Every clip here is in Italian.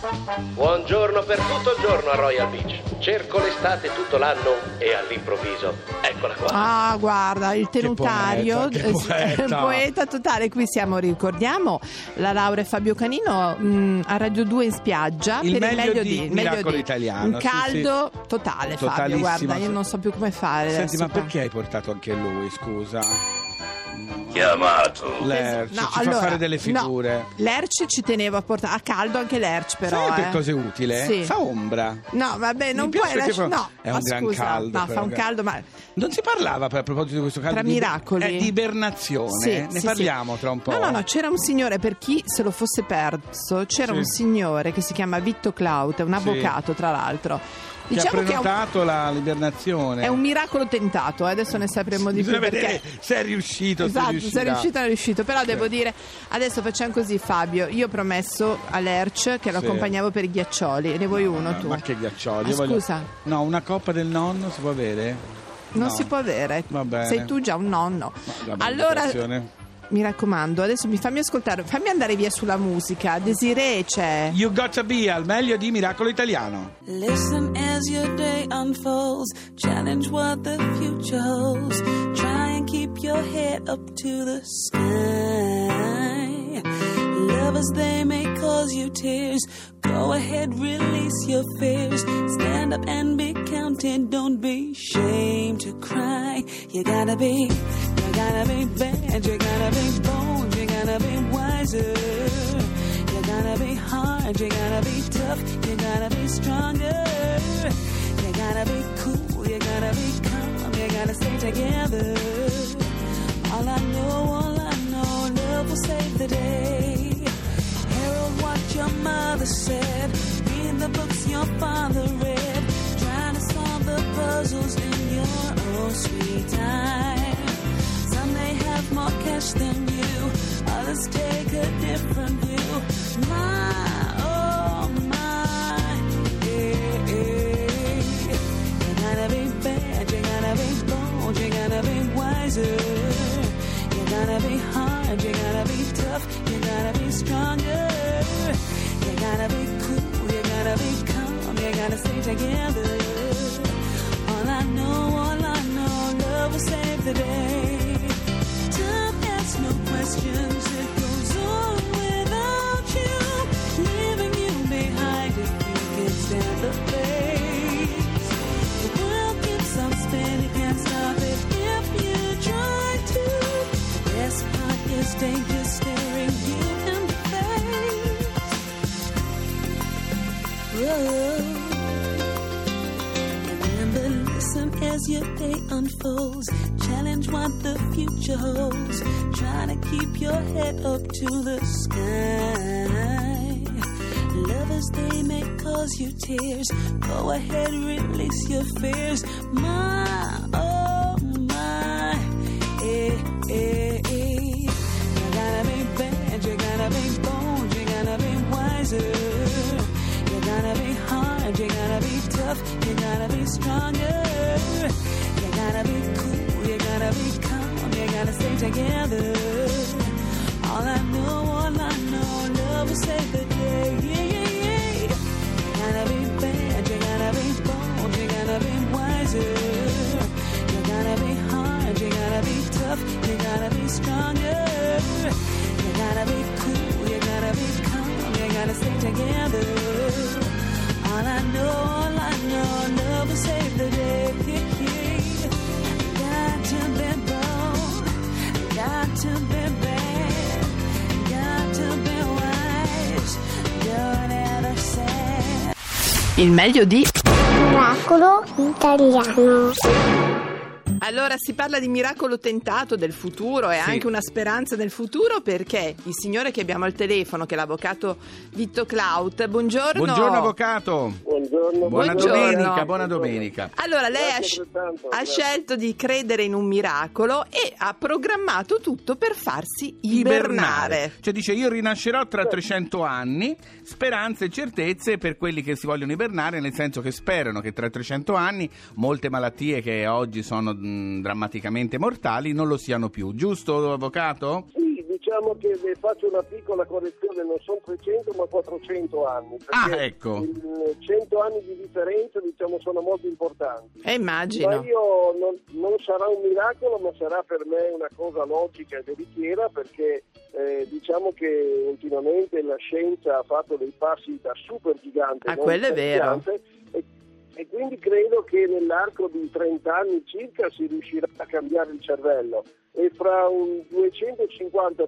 Buongiorno per tutto il giorno a Royal Beach. Cerco l'estate tutto l'anno e all'improvviso, eccola qua. Ah, guarda, il tenutario, poeta, che eh, sì, poeta. poeta totale. Qui siamo, ricordiamo, la Laura e Fabio Canino mh, a Radio 2 in spiaggia Il per meglio il meglio di di, il meglio Miracolo di- Italiano, Un sì, caldo totale, Fabio. Totalissimo, Guarda, io sì. non so più come fare. Senti, adesso ma perché hai portato anche lui, scusa? Chiamato. Lerch, No, ci allora, fa fare delle figure. No, Lerch ci tenevo a portare a caldo anche Lerch, però. Sai che eh. cosa è utile? Sì. Fa ombra. No, vabbè, non puoi che fa- No, è un gran scusa, caldo, No, fa un che- caldo, ma Non si parlava a proposito di questo caldo Tra di, miracoli. eh, di ibernazione? Sì, ne sì, parliamo sì. tra un po'. No, no, no, c'era un signore, per chi se lo fosse perso, c'era Sì. un signore che si chiama Vitto Clout, è un Sì. avvocato tra l'altro. Che Diciamo ha che è un, prenotato la l'ibernazione. è un miracolo tentato, eh, adesso ne sapremo di più Bisogna perché... vedere se è riuscito. Esatto, se se è riuscito, non è riuscito. Però devo Sì. dire, adesso facciamo così, Fabio. Io ho promesso a Lerch che lo Sì. accompagnavo per i ghiaccioli. Ne vuoi uno Ma- tu? Ma che ghiaccioli? Ah, io voglio- scusa. No, una coppa del nonno si può avere? Non No. si può avere. Va bene. Sei tu già un nonno. Allora. Mi raccomando, adesso mi fammi ascoltare, fammi andare via sulla musica. Desiree c'è. You got to be al meglio di Miracolo Italiano. Listen as your day unfolds. Challenge what the future holds. Try and keep your head up to the sky. Lovers, they may cause you tears. Go ahead, release your fears. Stand up and be counted. Don't be ashamed to cry. You gotta be, you gotta be bad. You gotta be bold. You gotta be wiser. You gotta be hard, you gotta be tough, you gotta be stronger. You gotta be cool, you gotta be calm, you gotta stay together. Take a different view. My, oh my. You gotta be bad, you gotta be bold, you gotta be wiser. You gotta be hard, you gotta be tough, you gotta be stronger. You gotta be cool, you gotta be calm, you gotta stay together. All I know, all I know, love will save the day. Stand the your day unfolds. Challenge what the future holds. Try to keep your head up to the sky. Lovers, they may cause you tears. Go ahead, release your fears. My, oh my, eh, eh, eh. You gotta be bad, you gotta be bold, you gotta be wiser. You gotta be hard, you gotta be tough, you gotta be stronger. Gotta be cool, you gotta be calm, you gotta stay together. All I know, all I know, love will save the day. Il meglio di. Miracolo italiano. Allora si parla di miracolo tentato del futuro e Sì. anche una speranza del futuro perché il signore che abbiamo al telefono, che è l'avvocato Vitto Clout, buongiorno. Buongiorno avvocato. Buongiorno, Buona Buongiorno. domenica, buona domenica. Allora, lei ha, ha scelto di credere in un miracolo e ha programmato tutto per farsi ibernare. Cioè dice io rinascerò tra 300 anni, speranze e certezze per quelli che si vogliono ibernare, nel senso che sperano che tra 300 anni molte malattie che oggi sono mh, drammaticamente mortali non lo siano più. Giusto, avvocato? Sì, diciamo che le faccio una piccola correzione, non sono 300 ma 400 anni. Ah, perché ecco. il 100 anni di differenza diciamo sono molto importanti. Eh, Ma immagino. io non, non sarà un miracolo, ma sarà per me una cosa logica e veritiera perché eh, diciamo che ultimamente la scienza ha fatto dei passi da super gigante. Ah, non quello è vero. gigante, E, e quindi credo che nell'arco di 30 anni circa si riuscirà a cambiare il cervello e fra un 250-300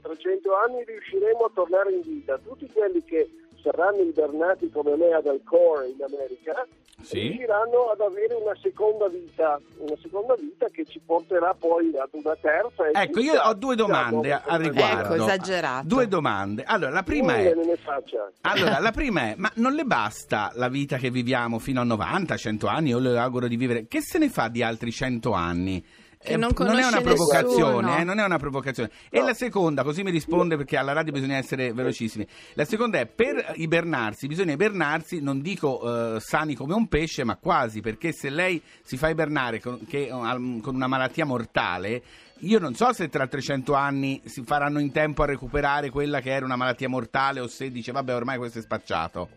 anni riusciremo a tornare in vita. Tutti quelli che saranno ibernati come me ad Alcore in America Sì. riusciranno ad avere una seconda vita, una seconda vita che ci porterà poi ad una terza. e Ecco, io ho due domande potremo riguardo. Ecco, esagerato. Due domande. Allora, la prima è... ne ne faccia. Allora, la prima è, ma non le basta la vita che viviamo fino a 90, 100 anni? Io le auguro di vivere. Che se ne fa di altri 100 anni? Eh, non è conosce una provocazione, eh, non è una provocazione. E la seconda, così mi risponde perché alla radio bisogna essere velocissimi. La seconda è per ibernarsi, bisogna ibernarsi, non dico eh, sani come un pesce, ma quasi, perché se lei si fa ibernare con, che- con una malattia mortale, io non so se tra 300 anni si faranno in tempo a recuperare quella che era una malattia mortale o se dice vabbè ormai questo è spacciato.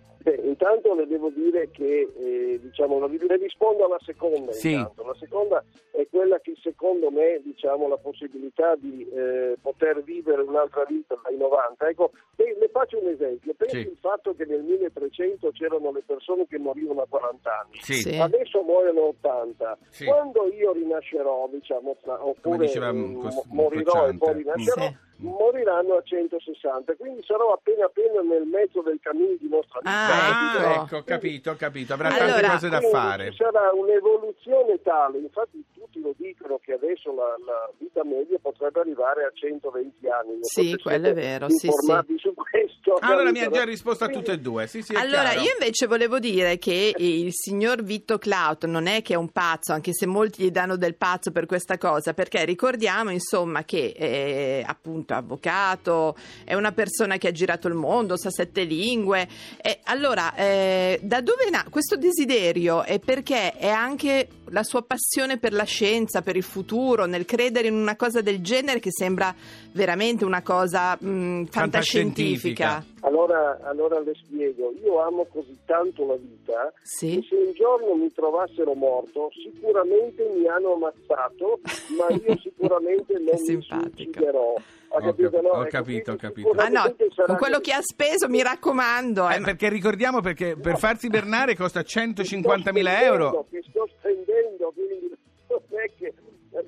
Intanto le devo dire che eh, diciamo, la- le rispondo alla seconda. Sì. intanto. La seconda è quella che secondo me diciamo, la possibilità di eh, poter vivere un'altra vita dai 90. Ecco, beh, le faccio un esempio. Pensi Sì. il fatto che nel 1300 c'erano le persone che morivano a 40 anni. Sì. Adesso muoiono 80. Sì. Quando io rinascerò, diciamo, oppure diceva, Cos- morirò e poi rinascerò, Sì. Moriranno a 160. Quindi sarò appena appena nel mezzo del cammino di nostra vita. Ah, ecco. ho capito, ho capito. Avrà Allora- tante cose da fare. Ci sarà un'evoluzione tale, infatti tutti lo dicono che adesso la, la vita media potrebbe arrivare a 120 anni. Sì, quello è vero, sì, informati su questo. Allora mi ha già risposto a Quindi- tutte e due. Sì, sì, è Allora, chiaro. io invece volevo dire che il signor Vitto Clout non è che è un pazzo, anche se molti gli danno del pazzo per questa cosa, perché ricordiamo insomma che è appunto avvocato, è una persona che ha girato il mondo, sa sette lingue. E allora, eh, da dove na questo desiderio? E perché è anche la sua passione per la scienza, per il futuro, nel credere in una cosa del genere che sembra veramente una cosa mh, Fantascientifica. fantascientifica. Allora, allora le spiego, io amo così tanto la vita Sì. che se un giorno mi trovassero morto sicuramente mi hanno ammazzato, ma io sicuramente non mi Simpatico. suiciderò. Ha Ho capito, cap- no? ho Ecco, capito, ho capito. Ah no, con quello che ha speso, mi raccomando. eh, Eh, ma- perché ricordiamo perché per farsi ibernare costa Che sto 150.000 spendendo, euro. Che sto spendendo, quindi non è che...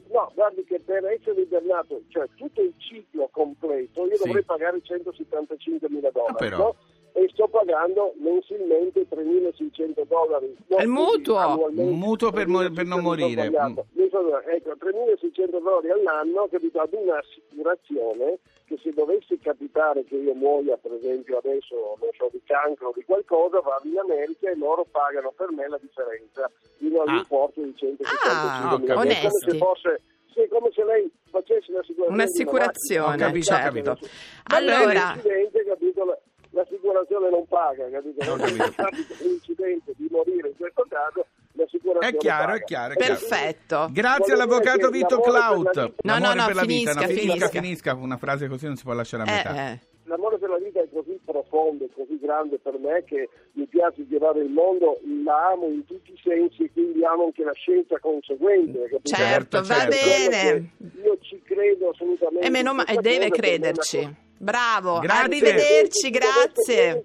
No, guardi che per essere ibernato, cioè tutto il ciclo completo, io Sì. dovrei pagare 175 mila dollari, Ah, no? E sto pagando mensilmente 3.600 dollari. No, Il mutuo. Un mutuo per mo- per non 3.600 morire. sono- Ecco, 3.600 dollari all'anno, capito, ad un'assicurazione che se dovesse capitare che io muoia, per esempio adesso, non so, di cancro o di qualcosa, vado in America e loro pagano per me la differenza fino all'importo di 175 Ah, mila. È come se fosse, sì, è come se lei facesse un'assicurazione. Un'assicurazione, certo. Allora- l'incidente, capito, la- l'assicurazione non paga, capito? Non capita l'incidente di morire in questo caso, È chiaro, è chiaro, è chiaro. Perfetto. Grazie Voglio all'avvocato Vito vita- No, no, L'amore no, per la vita, finisca, no, finisca, finisca. Una frase così non si può lasciare a Eh, metà. eh. L'amore per la vita è così profondo e così grande per me che mi piace girare il mondo, la amo in tutti i sensi e quindi amo anche la scienza conseguente. capito? Certo, va certo. bene. Io ci credo assolutamente. E meno in ma- questa e deve crederci. Bravo, Grazie. arrivederci, grazie.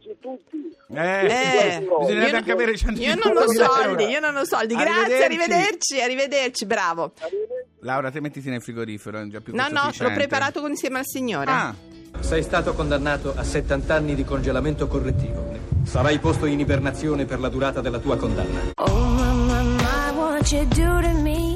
Eh, Eh, bisognerebbe io- anche avere Io 150 non ho euro. soldi, io non ho soldi. Grazie, Arrivederci. arrivederci, arrivederci, bravo. Laura, te mettiti nel frigorifero, è già più No, no, l'ho preparato insieme al signore. Ah, Sei stato condannato a 70 anni di congelamento correttivo. Sarai posto in ibernazione per la durata della tua condanna. Oh my, my, my, what you do to me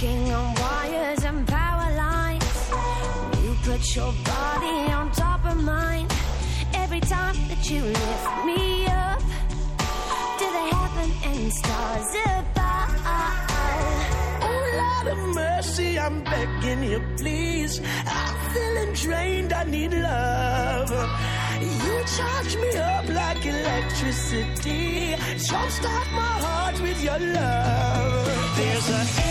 Walking on wires and power lines You put your body on top of mine Every time that you lift me up To the heaven and stars above Ooh, Lord, have mercy, I'm begging you, please. I'm feeling drained, I need love. You charge me up like electricity. Jumpstart my heart with your love. There's an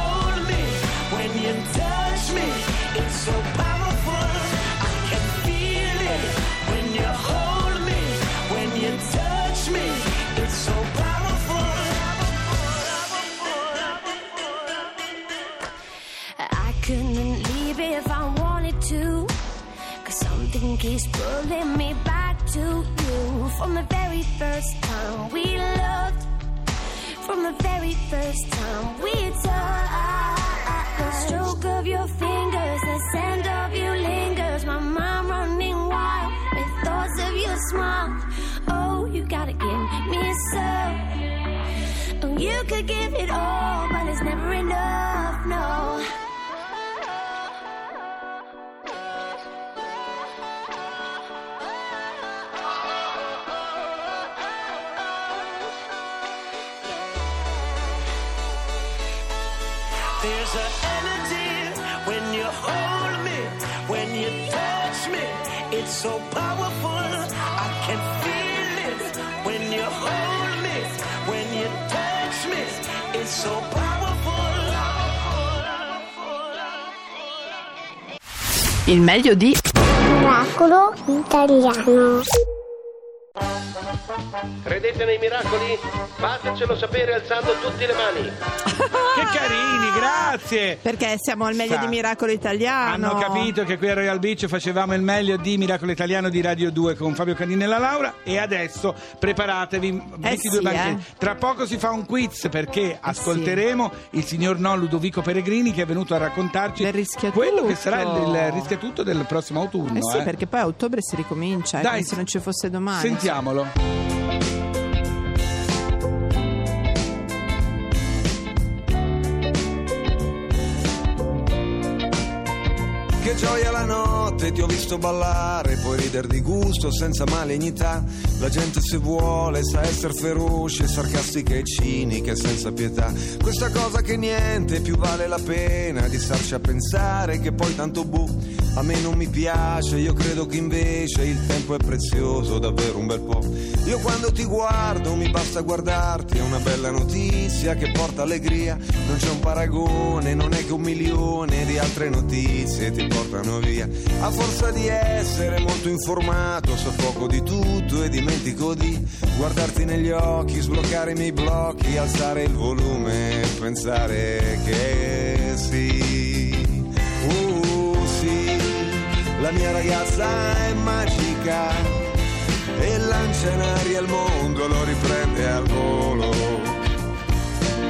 scent of you lingers. My mind running wild with thoughts of your smile. Oh, you gotta give me some. Oh, you could give it all, but it's never enough, no. There's an energy so powerful. I can feel it when you hold me, when you touch me. It's so powerful. Il meglio di Miracolo italiano. Credete nei miracoli? Fatecelo sapere alzando tutte le mani. Grazie. perché siamo al meglio Sa- di Miracolo Italiano. Hanno capito che qui a Royal Beach facevamo il meglio di Miracolo Italiano di Radio 2 con Fabio Canini e la Laura e adesso preparatevi, due sì, eh. Tra poco si fa un quiz perché ascolteremo il signor no Ludovico Peregrini che è venuto a raccontarci quello che sarà il, il rischia tutto del prossimo autunno. Eh sì, eh. perché poi a ottobre si ricomincia, eh, Dai, come se non ci fosse domani. Sentiamolo. Che gioia la notte, ti ho visto ballare, puoi ridere di gusto senza malignità. La gente se vuole sa essere feroce, sarcastica e cinica e senza pietà. Questa cosa che niente più vale la pena di starci a pensare che poi tanto bu. A me non mi piace, io credo che invece il tempo è prezioso, davvero un bel po'. Io quando ti guardo mi basta guardarti, è una bella notizia che porta allegria. Non c'è un paragone, non è che un milione di altre notizie ti portano via. A forza di essere molto informato, so poco di tutto e dimentico di guardarti negli occhi, sbloccare i miei blocchi, alzare il volume pensare che sì. La mia ragazza è magica e lancia in aria il mondo, lo riprende al volo.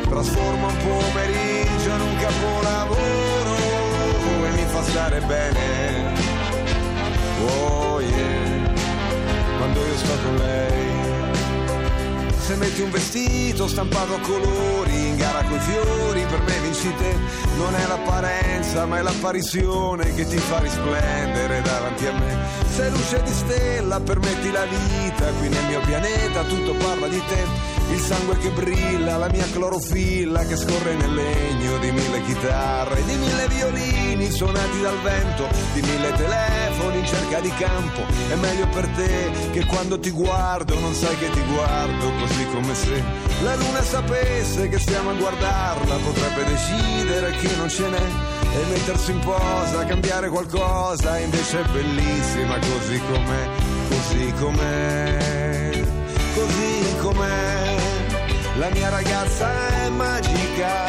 Trasforma un pomeriggio in un capolavoro e mi fa stare bene. Oh yeah, quando io sto con lei. Se metti un vestito stampato a colori in gara coi fiori, per me vinci te. Non è l'apparenza, ma è l'apparizione che ti fa risplendere davanti a me. Sei luce di stella, permetti la vita, qui nel mio pianeta tutto parla di te. Il sangue che brilla, la mia clorofilla che scorre nel legno di mille chitarre, di mille violini suonati dal vento, di mille telefoni in cerca di campo. È meglio per te che quando ti guardo non sai che ti guardo così come se la luna sapesse che stiamo a guardarla, potrebbe decidere che non ce n'è e mettersi in posa, cambiare qualcosa, invece è bellissima così com'è, così com'è, così com'è. La mia ragazza è magica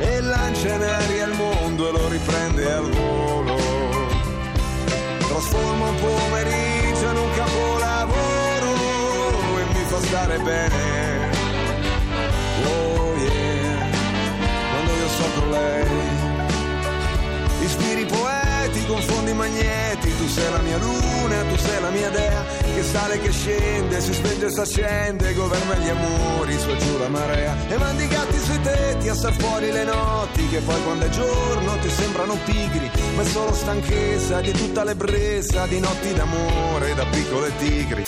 e lancia in aria il mondo e lo riprende al volo. Trasforma un pomeriggio in un capolavoro e mi fa stare bene. Oh yeah, quando io sto lei. Ispiri poeti, confondi magneti, tu sei la mia luna, tu sei la mia dea, che sale, che scende, si spenge e si accende, governa gli amori, su e giù la marea, e mandi i gatti sui tetti a star fuori le notti che poi quando è giorno ti sembrano pigri, ma è solo stanchezza di tutta l'ebbrezza di notti d'amore da piccole tigri.